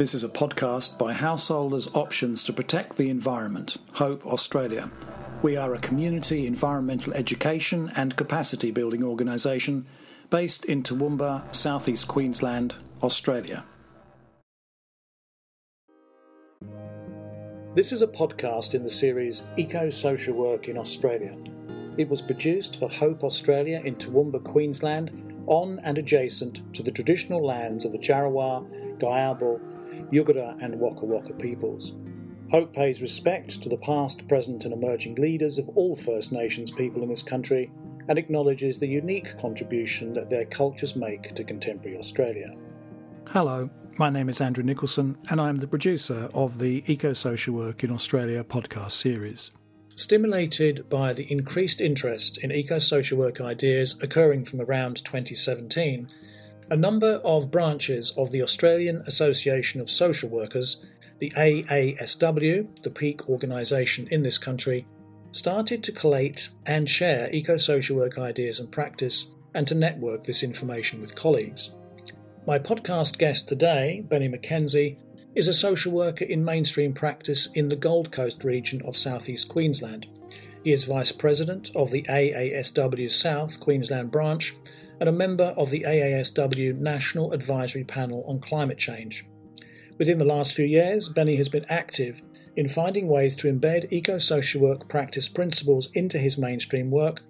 This is a podcast by Householders Options to Protect the Environment, Hope Australia. We are a community environmental education and capacity building organisation based in Toowoomba, southeast Queensland, Australia. This is a podcast in the series Eco Social Work in Australia. It was produced for Hope Australia in Toowoomba, Queensland, on and adjacent to the traditional lands of the Jarowair, Giabal, Yugara, and Waka Waka peoples. Hope pays respect to the past, present, and emerging leaders of all First Nations people in this country and acknowledges the unique contribution that their cultures make to contemporary Australia. Hello, my name is Andrew Nicholson, and I'm the producer of the Eco Social Work in Australia podcast series. Stimulated by the increased interest in eco social work ideas occurring from around 2017, a number of branches of the Australian Association of Social Workers, the AASW, the peak organisation in this country, started to collate and share eco social work ideas and practice and to network this information with colleagues. My podcast guest today, Benny McKenzie, is a social worker in mainstream practice in the Gold Coast region of southeast Queensland. He is Vice President of the AASW South Queensland branch and a member of the AASW National Advisory Panel on Climate Change. Within the last few years, Benny has been active in finding ways to embed eco social work practice principles into his mainstream work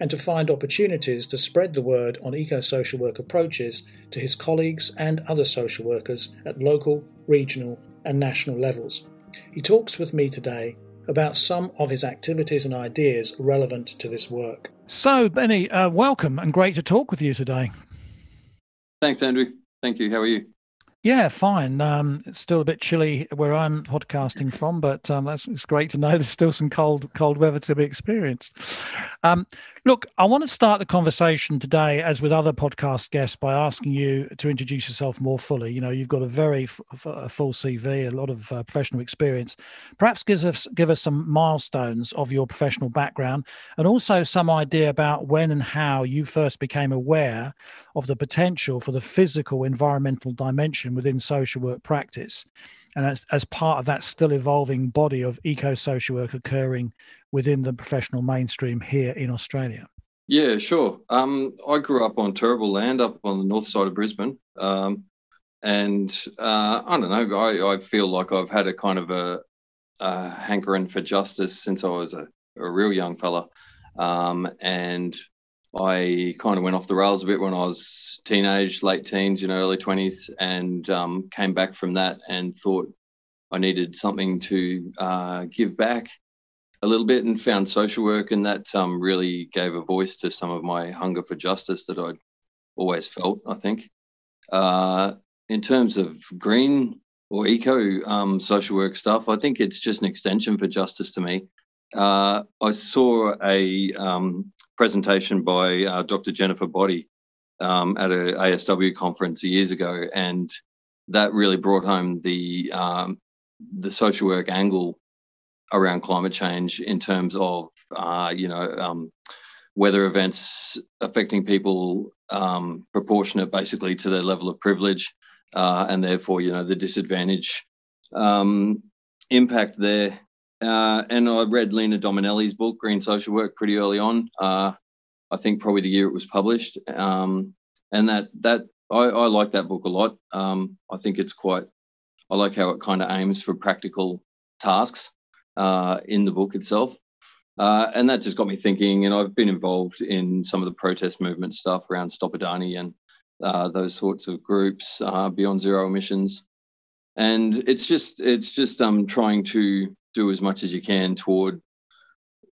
and to find opportunities to spread the word on eco social work approaches to his colleagues and other social workers at local, regional, and national levels. He talks with me today about some of his activities and ideas relevant to this work. So, Benny, uh, welcome and great to talk with you today. Thanks, Andrew. Thank you. How are you? Yeah, fine. Um, it's still a bit chilly where I'm podcasting from, but um, that's it's great to know there's still some cold cold weather to be experienced. Um, look, I want to start the conversation today, as with other podcast guests, by asking you to introduce yourself more fully. You know, you've got a very full CV, a lot of uh, professional experience. Perhaps give us give us some milestones of your professional background, and also some idea about when and how you first became aware of the potential for the physical environmental dimension within social work practice. And as, as part of that still evolving body of eco social work occurring within the professional mainstream here in Australia. Yeah, sure. Um, I grew up on Turrbal land up on the north side of Brisbane. Um, and uh, I don't know, I, I feel like I've had a kind of a, a hankering for justice since I was a, a real young fella. Um, and I kind of went off the rails a bit when I was teenage, late teens, you know, early 20s, and um, came back from that and thought I needed something to uh, give back a little bit and found social work. And that um, really gave a voice to some of my hunger for justice that I'd always felt, I think. Uh, in terms of green or eco um, social work stuff, I think it's just an extension for justice to me. Uh, I saw a um, presentation by uh, Dr. Jennifer Boddy um, at a ASW conference years ago, and that really brought home the um, the social work angle around climate change in terms of uh, you know um, weather events affecting people um, proportionate basically to their level of privilege, uh, and therefore you know the disadvantage um, impact there uh, and I read Lena Dominelli's book, Green Social Work, pretty early on. Uh, I think probably the year it was published. Um, and that that I, I, like that book a lot. Um, I think it's quite. I like how it kind of aims for practical tasks uh, in the book itself. Uh, and that just got me thinking. And I've been involved in some of the protest movement stuff around Stop Adani and uh, those sorts of groups, uh, Beyond Zero Emissions. And it's just it's just um, trying to do as much as you can toward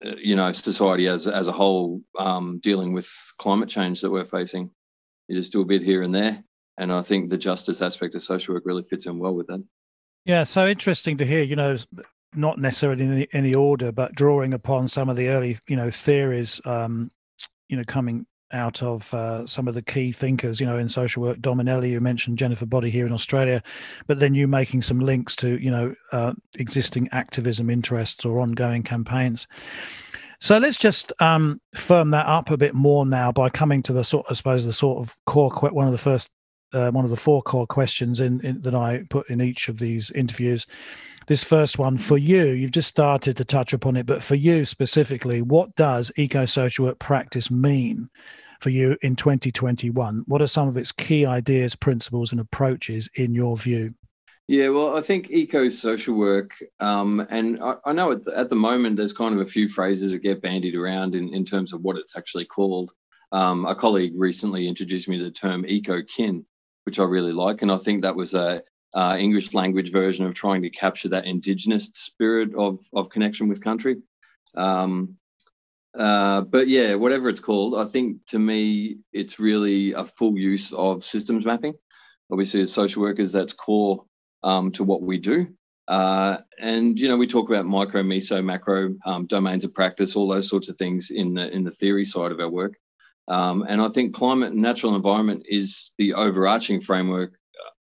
uh, you know society as as a whole um, dealing with climate change that we're facing. You just do a bit here and there, and I think the justice aspect of social work really fits in well with that. Yeah, so interesting to hear. You know, not necessarily in any, any order, but drawing upon some of the early you know theories. Um, you know, coming out of uh, some of the key thinkers, you know, in social work. Dominelli, you mentioned Jennifer Boddy here in Australia, but then you making some links to, you know, uh, existing activism interests or ongoing campaigns. So let's just um, firm that up a bit more now by coming to the sort, I suppose, the sort of core, one of the first uh, one of the four core questions in, in, that I put in each of these interviews. This first one for you, you've just started to touch upon it, but for you specifically, what does eco social work practice mean for you in 2021? What are some of its key ideas, principles, and approaches in your view? Yeah, well, I think eco social work, um, and I, I know at the, at the, moment there's kind of a few phrases that get bandied around in, in terms of what it's actually called. Um, a colleague recently introduced me to the term eco kin, which I really like, and I think that was a uh, English language version of trying to capture that indigenous spirit of of connection with country. Um, uh, but yeah, whatever it's called, I think to me it's really a full use of systems mapping. Obviously, as social workers, that's core um, to what we do. Uh, and you know, we talk about micro, meso, macro um, domains of practice, all those sorts of things in the in the theory side of our work. Um, and I think climate and natural environment is the overarching framework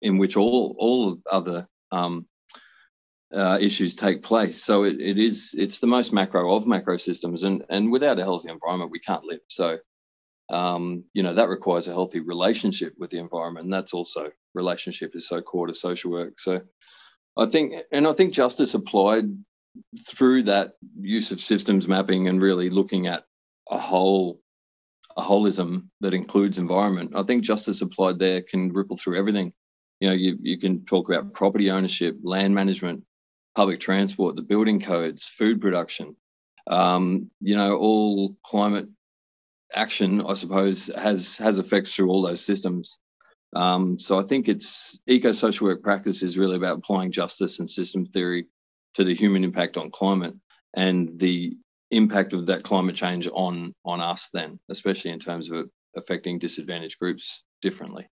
in which all all other um, uh, issues take place. So it, it is it's the most macro of macro systems, and and without a healthy environment, we can't live. So um, you know that requires a healthy relationship with the environment and that's also relationship is so core to social work so i think and i think justice applied through that use of systems mapping and really looking at a whole a holism that includes environment i think justice applied there can ripple through everything you know you, you can talk about property ownership land management public transport the building codes food production um, you know all climate action, I suppose, has has effects through all those systems. Um, so I think it's eco social work practice is really about applying justice and system theory to the human impact on climate and the impact of that climate change on on us then, especially in terms of affecting disadvantaged groups differently.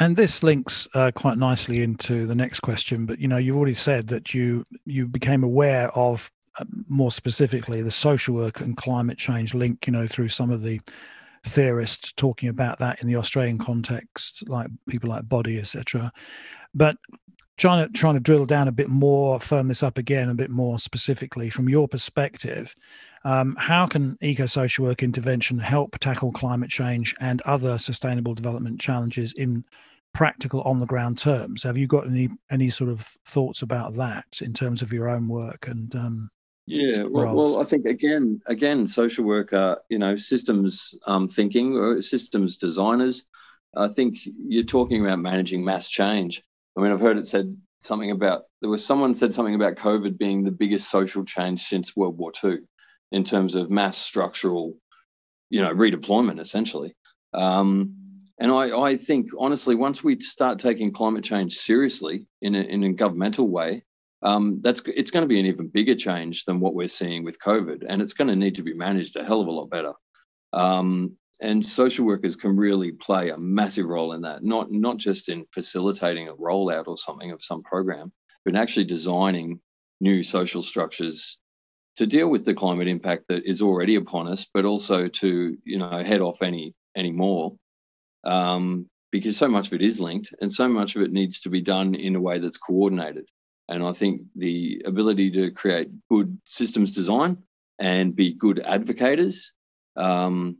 And this links uh, quite nicely into the next question. But you know, you've already said that you you became aware of uh, more specifically the social work and climate change link you know through some of the theorists talking about that in the australian context like people like Boddy, etc but trying to trying to drill down a bit more firm this up again a bit more specifically from your perspective um, how can eco-social work intervention help tackle climate change and other sustainable development challenges in practical on the ground terms have you got any any sort of thoughts about that in terms of your own work and um, yeah, well, well, I think again, again, social work, uh, you know, systems um, thinking or systems designers. I think you're talking about managing mass change. I mean, I've heard it said something about there was someone said something about COVID being the biggest social change since World War II in terms of mass structural, you know, redeployment essentially. Um, and I, I think honestly, once we start taking climate change seriously in a, in a governmental way, um, that's it's going to be an even bigger change than what we're seeing with COVID, and it's going to need to be managed a hell of a lot better. Um, and social workers can really play a massive role in that, not not just in facilitating a rollout or something of some program, but in actually designing new social structures to deal with the climate impact that is already upon us, but also to you know head off any any more. Um, because so much of it is linked and so much of it needs to be done in a way that's coordinated. And I think the ability to create good systems design and be good advocates um,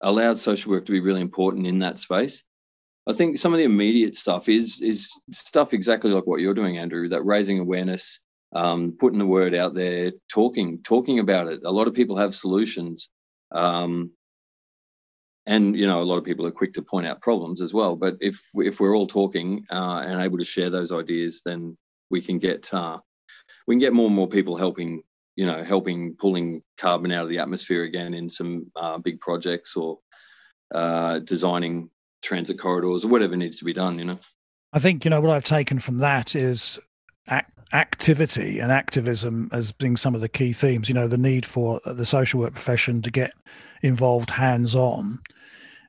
allows social work to be really important in that space. I think some of the immediate stuff is is stuff exactly like what you're doing, Andrew. That raising awareness, um, putting the word out there, talking talking about it. A lot of people have solutions, um, and you know a lot of people are quick to point out problems as well. But if if we're all talking uh, and able to share those ideas, then we can get uh, we can get more and more people helping you know helping pulling carbon out of the atmosphere again in some uh, big projects or uh, designing transit corridors or whatever needs to be done you know i think you know what i've taken from that is activity and activism as being some of the key themes you know the need for the social work profession to get involved hands on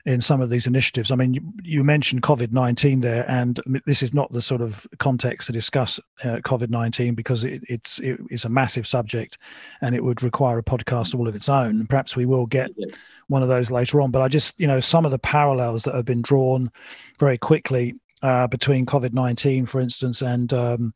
in some of these initiatives. I mean, you, you mentioned COVID 19 there, and this is not the sort of context to discuss uh, COVID 19 because it, it's it, it's a massive subject and it would require a podcast all of its own. And perhaps we will get one of those later on. But I just, you know, some of the parallels that have been drawn very quickly uh, between COVID 19, for instance, and um,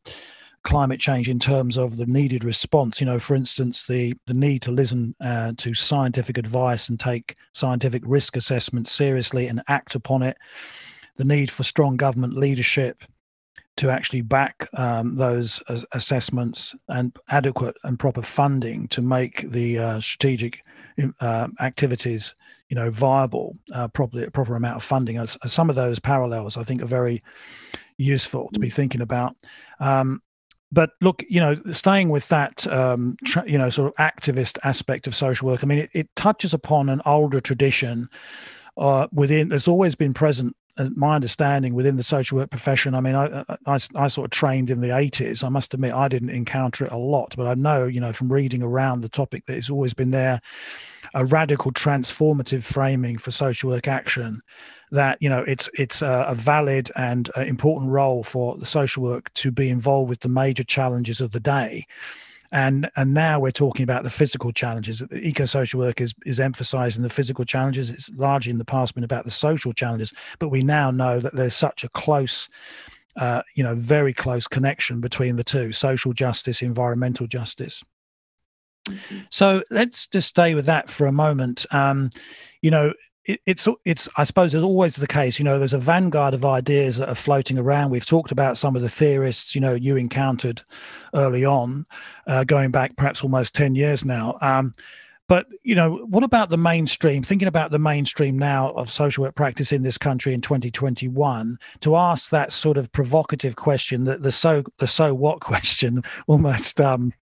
climate change in terms of the needed response. You know, for instance, the the need to listen uh, to scientific advice and take scientific risk assessment seriously and act upon it. the need for strong government leadership to actually back um, those uh, assessments and adequate and proper funding to make the uh, strategic uh, activities, you know, viable, uh, properly proper amount of funding. As, as, some of those parallels, I think, are very useful to be thinking about. Um, but look, you know, staying with that, um, tra- you know, sort of activist aspect of social work. I mean, it, it touches upon an older tradition uh, within. There's always been present my understanding within the social work profession, I mean, I, I, I, sort of trained in the 80s. I must admit, I didn't encounter it a lot, but I know, you know, from reading around the topic that it's always been there a radical transformative framing for social work action that you know it's it's a, a valid and uh, important role for the social work to be involved with the major challenges of the day. And and now we're talking about the physical challenges. Eco-social work is is emphasizing the physical challenges. It's largely in the past been about the social challenges but we now know that there's such a close uh, you know very close connection between the two social justice environmental justice. Mm-hmm. so let's just stay with that for a moment. Um, you know it, it's it's I suppose it's always the case. You know, there's a vanguard of ideas that are floating around. We've talked about some of the theorists. You know, you encountered early on, uh, going back perhaps almost ten years now. Um, but you know, what about the mainstream? Thinking about the mainstream now of social work practice in this country in 2021, to ask that sort of provocative question, that the so the so what question, almost. Um,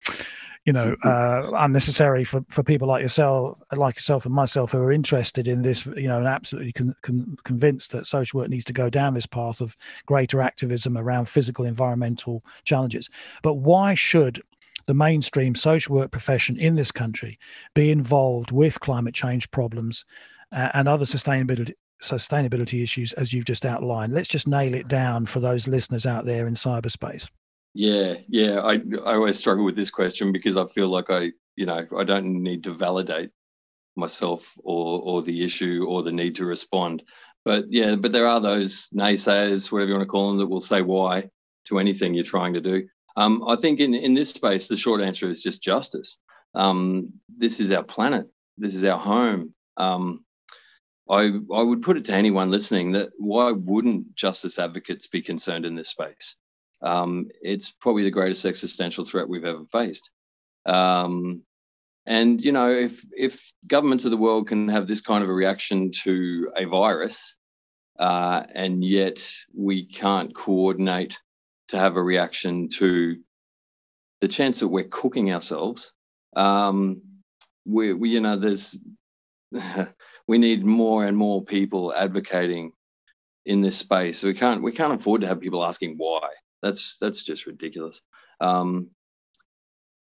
you know uh, unnecessary for, for people like yourself like yourself and myself who are interested in this you know and absolutely con- con- convinced that social work needs to go down this path of greater activism around physical environmental challenges. But why should the mainstream social work profession in this country be involved with climate change problems uh, and other sustainability sustainability issues as you've just outlined? Let's just nail it down for those listeners out there in cyberspace yeah, yeah. I I always struggle with this question because I feel like I, you know, I don't need to validate myself or or the issue or the need to respond. But yeah, but there are those naysayers, whatever you want to call them, that will say why to anything you're trying to do. Um, I think in in this space, the short answer is just justice. Um, this is our planet. This is our home. Um, I I would put it to anyone listening that why wouldn't justice advocates be concerned in this space? Um, it's probably the greatest existential threat we've ever faced. Um, and you know, if if governments of the world can have this kind of a reaction to a virus, uh, and yet we can't coordinate to have a reaction to the chance that we're cooking ourselves, um, we, we you know there's we need more and more people advocating in this space. So we can't we can't afford to have people asking why. That's that's just ridiculous. Um,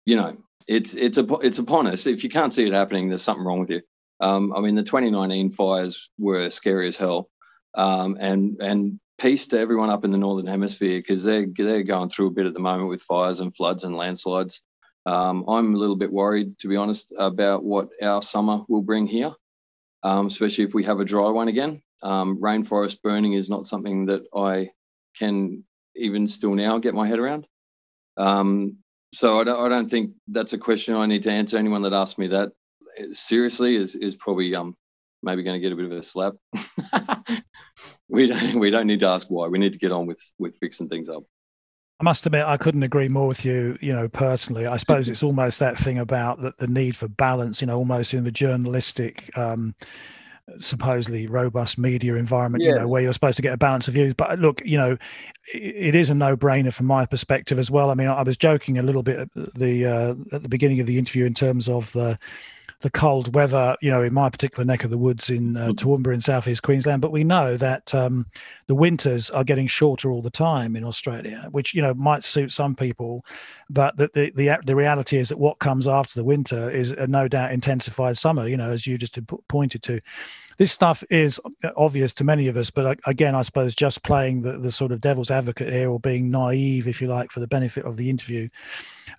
you know, it's it's it's upon us. If you can't see it happening, there's something wrong with you. Um, I mean, the 2019 fires were scary as hell, um, and and peace to everyone up in the northern hemisphere because they're they're going through a bit at the moment with fires and floods and landslides. Um, I'm a little bit worried, to be honest, about what our summer will bring here, um, especially if we have a dry one again. Um, rainforest burning is not something that I can even still now get my head around. Um, so I don't, I don't think that's a question I need to answer. Anyone that asks me that eh, seriously is is probably um maybe going to get a bit of a slap. we don't we don't need to ask why. We need to get on with with fixing things up. I must admit, I couldn't agree more with you. You know, personally, I suppose it's almost that thing about the, the need for balance. You know, almost in the journalistic um, supposedly robust media environment yeah. you know where you're supposed to get a balance of views but look you know it, it is a no-brainer from my perspective as well i mean i was joking a little bit at the uh, at the beginning of the interview in terms of the the cold weather, you know, in my particular neck of the woods in uh, mm. Toowoomba in southeast Queensland. But we know that um, the winters are getting shorter all the time in Australia, which you know might suit some people, but the the the, the reality is that what comes after the winter is a no doubt intensified summer. You know, as you just pointed to this stuff is obvious to many of us, but again, I suppose just playing the, the sort of devil's advocate here or being naive, if you like, for the benefit of the interview,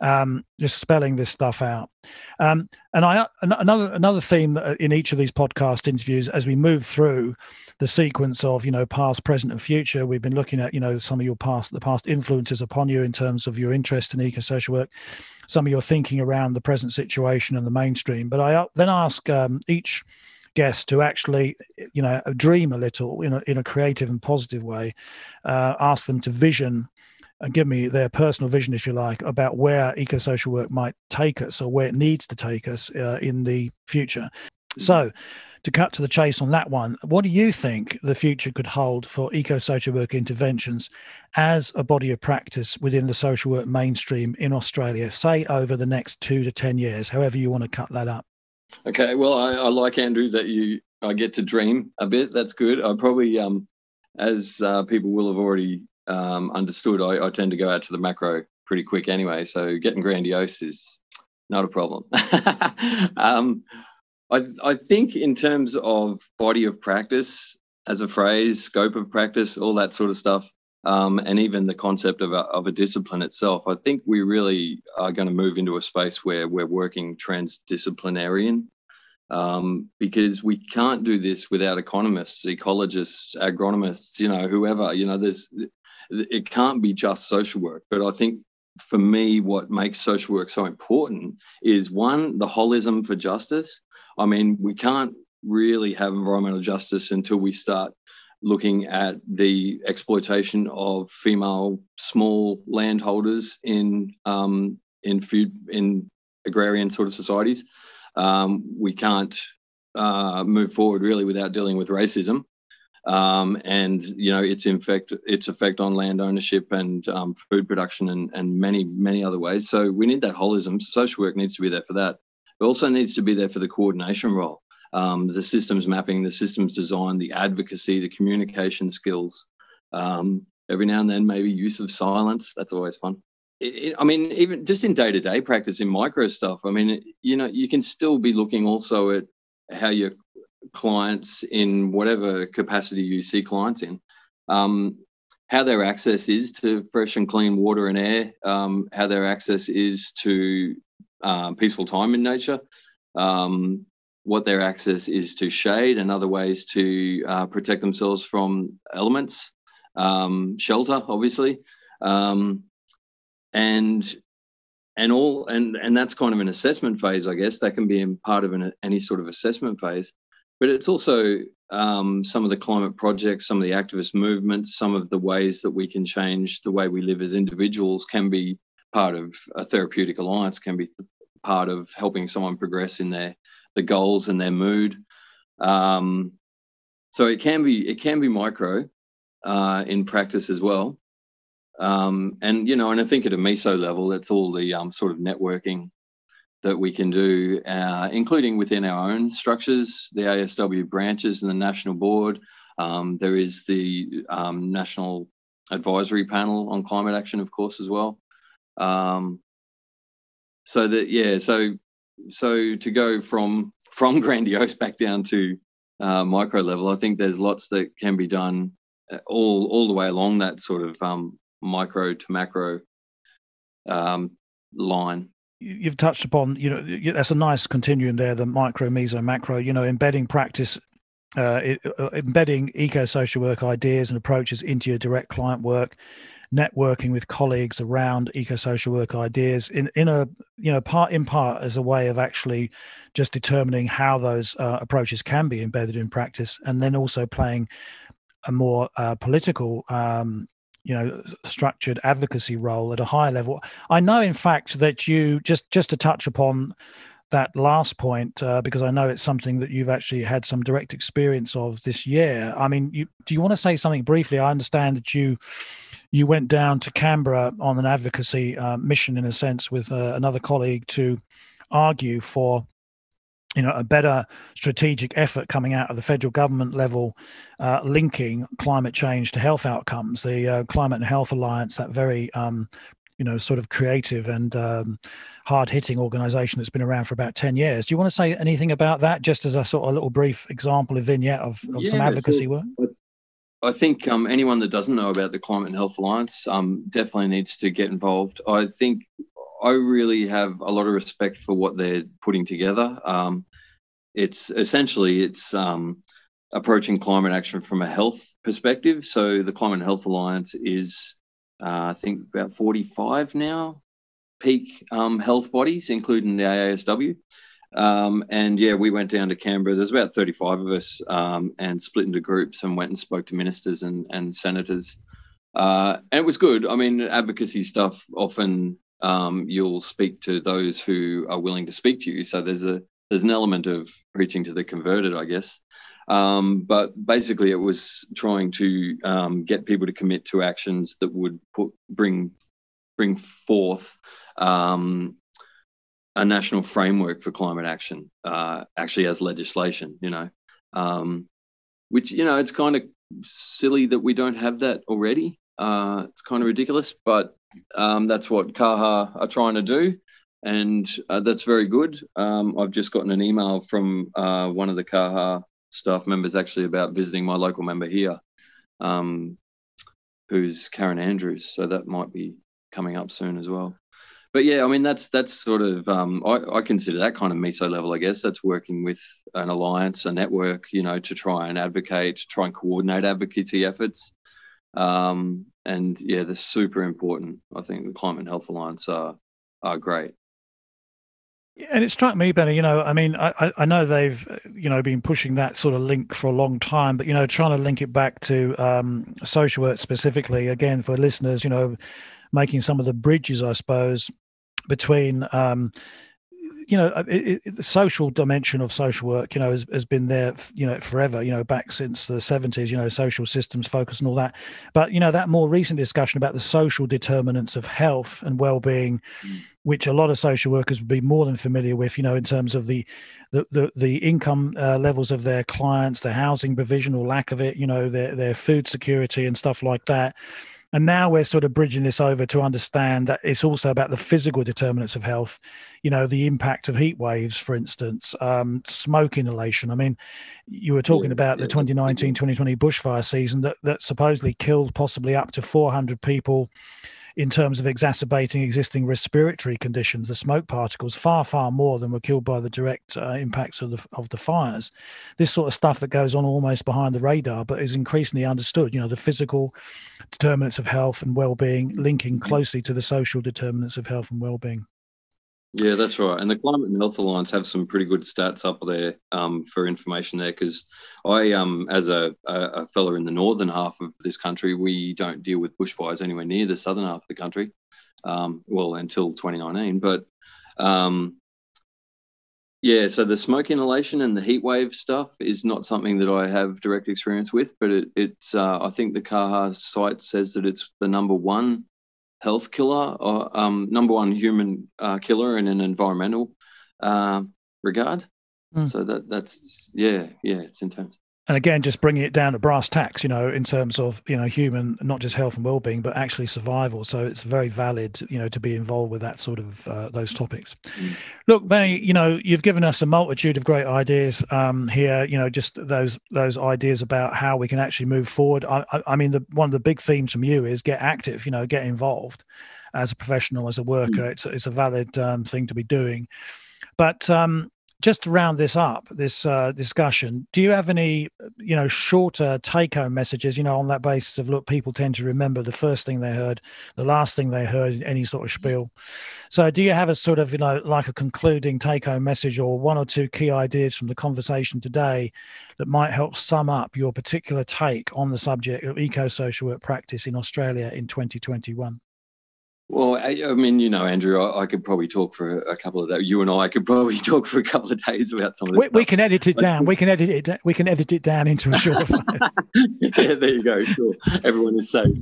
um, just spelling this stuff out. Um, and I another another theme in each of these podcast interviews, as we move through the sequence of you know past, present, and future, we've been looking at you know some of your past the past influences upon you in terms of your interest in eco-social work, some of your thinking around the present situation and the mainstream. But I uh, then ask um, each guest to actually, you know, dream a little in a, in a creative and positive way, uh, ask them to vision and give me their personal vision, if you like, about where eco-social work might take us or where it needs to take us uh, in the future. So, to cut to the chase on that one, what do you think the future could hold for eco-social work interventions as a body of practice within the social work mainstream in Australia, say over the next two to 10 years, however you want to cut that up? Okay, well, I, I like Andrew that you I get to dream a bit. That's good. I probably, um, as uh, people will have already um, understood, I, I, tend to go out to the macro pretty quick anyway. So getting grandiose is not a problem. um, I, I think in terms of body of practice as a phrase, scope of practice, all that sort of stuff, um, and even the concept of a, of a discipline itself, I think we really are going to move into a space where we're working transdisciplinarian um, because we can't do this without economists, ecologists, agronomists, you know, whoever, you know, there's, it can't be just social work. But I think for me, what makes social work so important is one, the holism for justice. I mean, we can't really have environmental justice until we start looking at the exploitation of female small landholders in um, in food in agrarian sort of societies. Um, we can't uh, move forward really without dealing with racism um, and you know its effect its effect on land ownership and um, food production and, and many many other ways. So we need that holism. Social work needs to be there for that. It also needs to be there for the coordination role, um, the systems mapping, the systems design, the advocacy, the communication skills. Um, every now and then, maybe use of silence. That's always fun. It, it, I mean, even just in day to day practice in micro stuff. I mean, you know, you can still be looking also at how you're clients in whatever capacity you see clients in, um, how their access is to fresh and clean water and air, um, how their access is to uh, peaceful time in nature, um, what their access is to shade and other ways to uh, protect themselves from elements, um, shelter, obviously, um, and and all and and that's kind of an assessment phase, I guess. That can be part of an, any sort of assessment phase but it's also um, some of the climate projects, some of the activist movements, some of the ways that we can change the way we live as individuals can be part of a therapeutic alliance, can be part of helping someone progress in their the goals and their mood. Um, so it can be it can be micro uh, in practice as well. Um, and you know, and I think at a meso level, it's all the um, sort of networking that we can do, uh, including within our own structures, the ASW branches and the national board. Um, there is the um, National Advisory Panel on Climate Action, of course, as well. Um, so that yeah, so so to go from from grandiose back down to uh, micro level, I think there's lots that can be done uh, all all the way along that sort of um, micro to macro um, line you've touched upon you know that's a nice continuum there the micro meso macro you know embedding practice uh, uh, embedding eco-social work ideas and approaches into your direct client work networking with colleagues around eco-social work ideas in in a you know part in part as a way of actually just determining how those uh, approaches can be embedded in practice and then also playing a more uh, political um, you know structured advocacy role at a higher level. I know in fact that you just just to touch upon that last point uh, because i know it's something that you've actually had some direct experience of this year. I mean you, do you want to say something briefly? I understand that you you went down to canberra on an advocacy uh, mission in a sense with uh, another colleague to argue for you know a better strategic effort coming out of the federal government level uh, linking climate change to health outcomes the uh, climate and health alliance that very um, you know sort of creative and um, hard-hitting organization that's been around for about 10 years do you want to say anything about that just as a sort of little brief example of vignette of, of yeah, some advocacy so, work I think um, anyone that doesn't know about the Climate and Health Alliance um, definitely needs to get involved. I think I really have a lot of respect for what they're putting together. Um, it's essentially it's um, approaching climate action from a health perspective. So the Climate Health Alliance is, uh, I think, about 45 now peak um, health bodies, including the AASW. Um, and yeah, we went down to Canberra. There's about 35 of us um, and split into groups and went and spoke to ministers and, and senators. Uh, and it was good. I mean, advocacy stuff often um, you'll speak to those who are willing to speak to you. So there's a there's an element of preaching to the converted, I guess. Um, but basically, it was trying to um, get people to commit to actions that would put bring bring forth um, a national framework for climate action, uh, actually as legislation. You know, um, which you know it's kind of silly that we don't have that already. Uh, it's kind of ridiculous, but um, that's what CAHA are trying to do, and uh, that's very good. Um, I've just gotten an email from uh, one of the CAHA staff members actually about visiting my local member here, um, who's Karen Andrews. So that might be coming up soon as well. But yeah, I mean that's that's sort of um, I, I, consider that kind of meso level. I guess that's working with an alliance, a network, you know, to try and advocate, try and coordinate advocacy efforts. Um, and yeah, they're super important. I think the Climate and Health Alliance are are great. And it struck me, Benny. You know, I mean, I, I know they've you know been pushing that sort of link for a long time, but you know, trying to link it back to um, social work specifically, again for listeners, you know, making some of the bridges, I suppose, between um, you know it, it, the social dimension of social work you know has, has been there you know forever you know back since the 70s you know social systems focus and all that. But you know that more recent discussion about the social determinants of health and well-being which a lot of social workers would be more than familiar with you know in terms of the the the, the income uh, levels of their clients the housing provision or lack of it you know their their food security and stuff like that and now we're sort of bridging this over to understand that it's also about the physical determinants of health, you know, the impact of heat waves, for instance, um, smoke inhalation. I mean, you were talking yeah, about yeah, the 2019 2020 bushfire season that, that supposedly killed possibly up to 400 people in terms of exacerbating existing respiratory conditions, the smoke particles far, far more than were killed by the direct uh, impacts of the of the fires. This sort of stuff that goes on almost behind the radar, but is increasingly understood. You know, the physical determinants of health and well-being linking closely to the social determinants of health and well-being. Yeah, that's right. And the Climate and Health Alliance have some pretty good stats up there um, for information there because I, um, as a, a fellow in the northern half of this country, we don't deal with bushfires anywhere near the southern half of the country. Um, well, until 2019. But um, yeah, so the smoke inhalation and the heat wave stuff is not something that I have direct experience with, but it, it's, uh, I think the CAHA site says that it's the number one health killer or um, number one human uh, killer in an environmental uh, regard. Mm. So that that's yeah yeah it's intense. And again, just bringing it down to brass tacks, you know, in terms of you know human, not just health and well-being, but actually survival. So it's very valid, you know, to be involved with that sort of uh, those topics. Look, Benny, you know, you've given us a multitude of great ideas um, here. You know, just those those ideas about how we can actually move forward. I, I, I mean, the one of the big themes from you is get active. You know, get involved as a professional, as a worker. Mm. It's it's a valid um, thing to be doing. But um, just to round this up, this uh, discussion, do you have any, you know, shorter take-home messages? You know, on that basis of look, people tend to remember the first thing they heard, the last thing they heard, in any sort of spiel. So, do you have a sort of, you know, like a concluding take-home message, or one or two key ideas from the conversation today that might help sum up your particular take on the subject of eco-social work practice in Australia in 2021? Well, I, I, mean, you know, Andrew, I, I, could probably talk for a couple of that. You and I could probably talk for a couple of days about some of this. We, we can edit it down. We can edit it. We can edit it down into a short file. yeah, there you go. Sure, everyone is safe.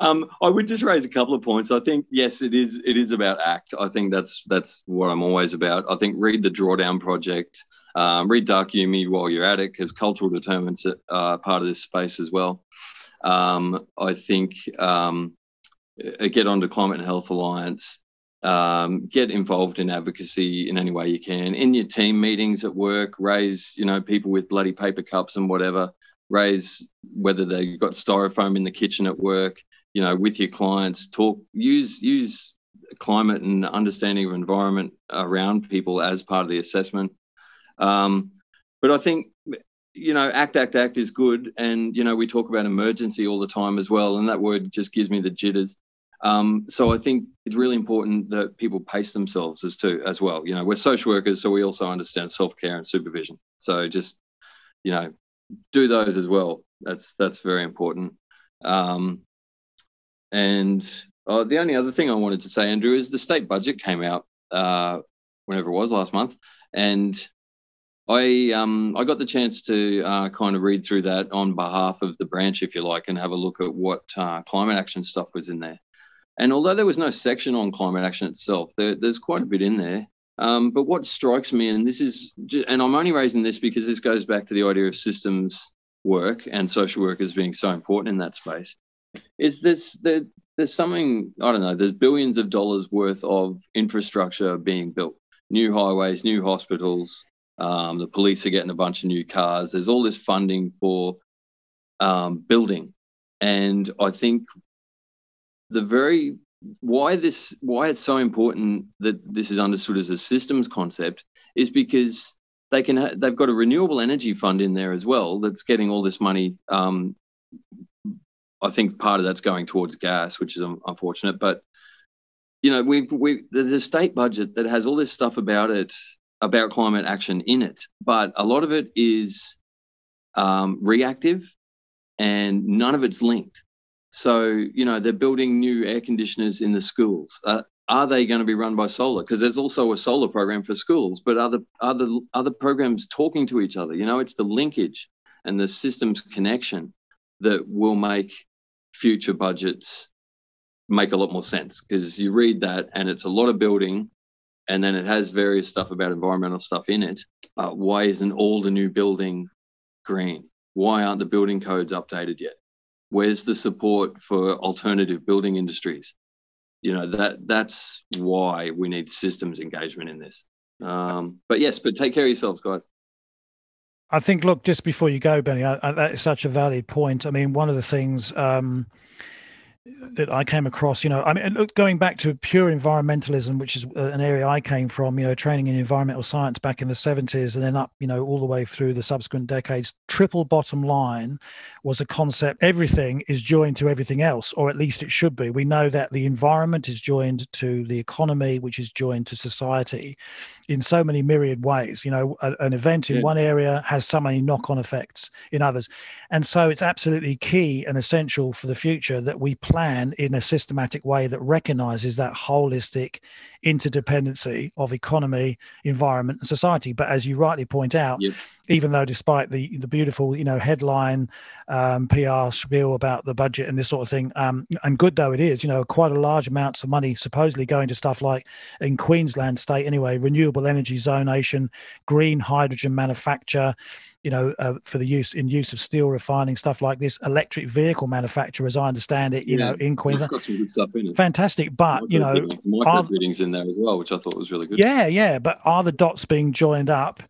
Um, I would just raise a couple of points. I think yes, it is. It is about ACT. I think that's that's what I'm always about. I think read the Drawdown Project. Um, read Dark Emu while you're at it, because cultural determinants are part of this space as well. Um, I think. Um, uh, get onto Climate and Health Alliance, um, get involved in advocacy in any way you can. In your team meetings at work, raise you know people with bloody paper cups and whatever. Raise whether they've got styrofoam in the kitchen at work. You know, with your clients, talk use use climate and understanding of environment around people as part of the assessment. Um, but I think you know, act, act, act is good. And, you know, we talk about emergency all the time as well. And that word just gives me the jitters. Um, so I think it's really important that people pace themselves as to as well. You know, we're social workers, so we also understand self care and supervision. So just you know, do those as well. That's that's very important. Um, and uh, the only other thing I wanted to say, Andrew, is the state budget came out uh, whenever it was last month, and I um I got the chance to uh, kind of read through that on behalf of the branch, if you like, and have a look at what uh, climate action stuff was in there. And although there was no section on climate action itself, there, there's quite a bit in there. Um, but what strikes me, and this is, and I'm only raising this because this goes back to the idea of systems work and social workers being so important in that space, is this there, there's something I don't know. There's billions of dollars worth of infrastructure being built, new highways, new hospitals, um, the police are getting a bunch of new cars. There's all this funding for um, building, and I think the very why this why it's so important that this is understood as a systems concept is because they can ha- they've got a renewable energy fund in there as well that's getting all this money. Um, I think part of that's going towards gas, which is unfortunate, but you know we we there's a state budget that has all this stuff about it about climate action in it, but a lot of it is um, reactive and none of it's linked. So, you know, they're building new air conditioners in the schools. Uh, are they going to be run by solar? Because there's also a solar program for schools, but other other other programs talking to each other. You know, it's the linkage and the systems connection that will make future budgets make a lot more sense. Because you read that and it's a lot of building and then it has various stuff about environmental stuff in it. Why isn't all the new building green? Why aren't the building codes updated yet? Where's the support for alternative building industries? You know that that's why we need systems engagement in this. Um, but yes, but take care of yourselves, guys. I think, look, just before you go, Benny, I, I, that is such a valid point. I mean, one of the things um, that I came across, you know, I mean, going back to pure environmentalism, which is uh, an area I came from, you know, training in environmental science back in the 70s and then up, you know, all the way through the subsequent decades. Triple bottom line was a concept. Everything is joined to everything else, or at least it should be. We know that the environment is joined to the economy, which is joined to society in so many myriad ways. You know, a, an event in yeah. one area has so many knock on effects in others. And so it's absolutely key and essential for the future that we plan in a systematic way that recognizes that holistic interdependency of economy, environment, and society. But as you rightly point out, yep. even though despite the the beautiful you know headline um, PR spiel about the budget and this sort of thing, um, and good though it is, you know, quite a large amounts of money supposedly going to stuff like in Queensland state anyway, renewable energy zonation, green hydrogen manufacture you know, uh, for the use in use of steel refining stuff like this, electric vehicle manufacture, as I understand it, you yeah, know, in Queensland. got some good stuff in it. Fantastic, but you know, micro readings in there as well, which I thought was really good. Yeah, yeah, but are the dots being joined up?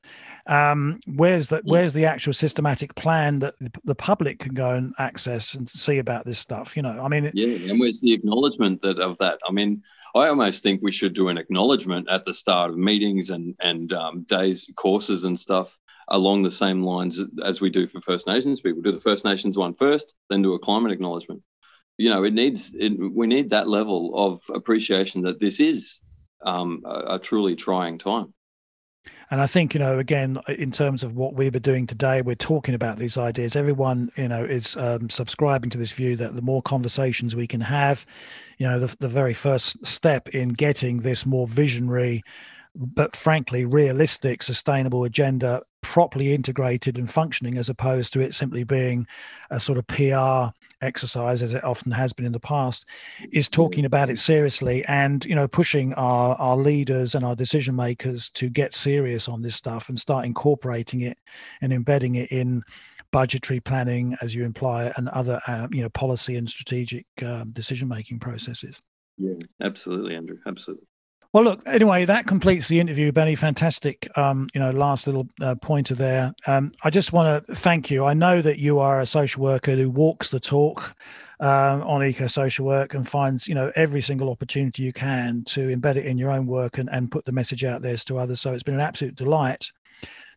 Um, where's the where's the actual systematic plan that the public can go and access and see about this stuff? You know, I mean, yeah, and where's the acknowledgement that of that? I mean, I almost think we should do an acknowledgement at the start of meetings and and um, days courses and stuff along the same lines as we do for First Nations people. Do the First Nations one first, then do a climate acknowledgement. You know, it needs it, we need that level of appreciation that this is um, a, a truly trying time. And I think, you know, again, in terms of what we were doing today, we're talking about these ideas. Everyone, you know, is um, subscribing to this view that the more conversations we can have, you know, the, the very first step in getting this more visionary, but frankly realistic, sustainable agenda properly integrated and functioning as opposed to it simply being a sort of PR exercise as it often has been in the past is talking about it seriously and you know pushing our our leaders and our decision makers to get serious on this stuff and start incorporating it and embedding it in budgetary planning as you imply and other uh, you know policy and strategic um, decision making processes. Yeah. Absolutely andrew. Absolutely well, look. Anyway, that completes the interview, Benny. Fantastic. Um, you know, last little uh, pointer there. Um, I just want to thank you. I know that you are a social worker who walks the talk um, on eco social work and finds you know every single opportunity you can to embed it in your own work and, and put the message out there to others. So it's been an absolute delight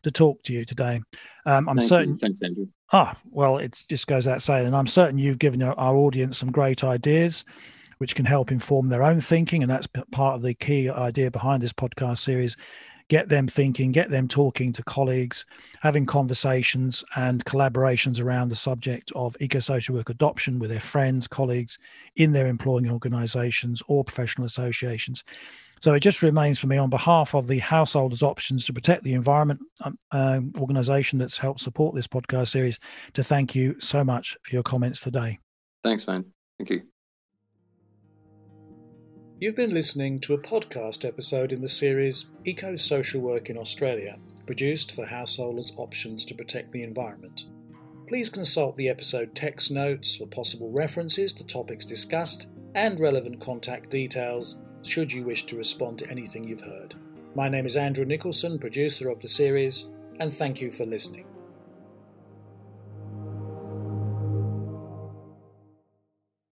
to talk to you today. Um, I'm Thank certain. You. Thanks, Andrew. Ah, well, it just goes out saying, and I'm certain you've given our audience some great ideas which can help inform their own thinking. And that's part of the key idea behind this podcast series get them thinking, get them talking to colleagues, having conversations and collaborations around the subject of eco social work adoption with their friends, colleagues in their employing organizations or professional associations. So it just remains for me on behalf of the Householders Options to Protect the Environment um, um, organization that's helped support this podcast series to thank you so much for your comments today. Thanks, man. Thank you. You've been listening to a podcast episode in the series Eco Social Work in Australia, produced for householders' options to protect the environment. Please consult the episode text notes for possible references to topics discussed and relevant contact details should you wish to respond to anything you've heard. My name is Andrew Nicholson, producer of the series, and thank you for listening.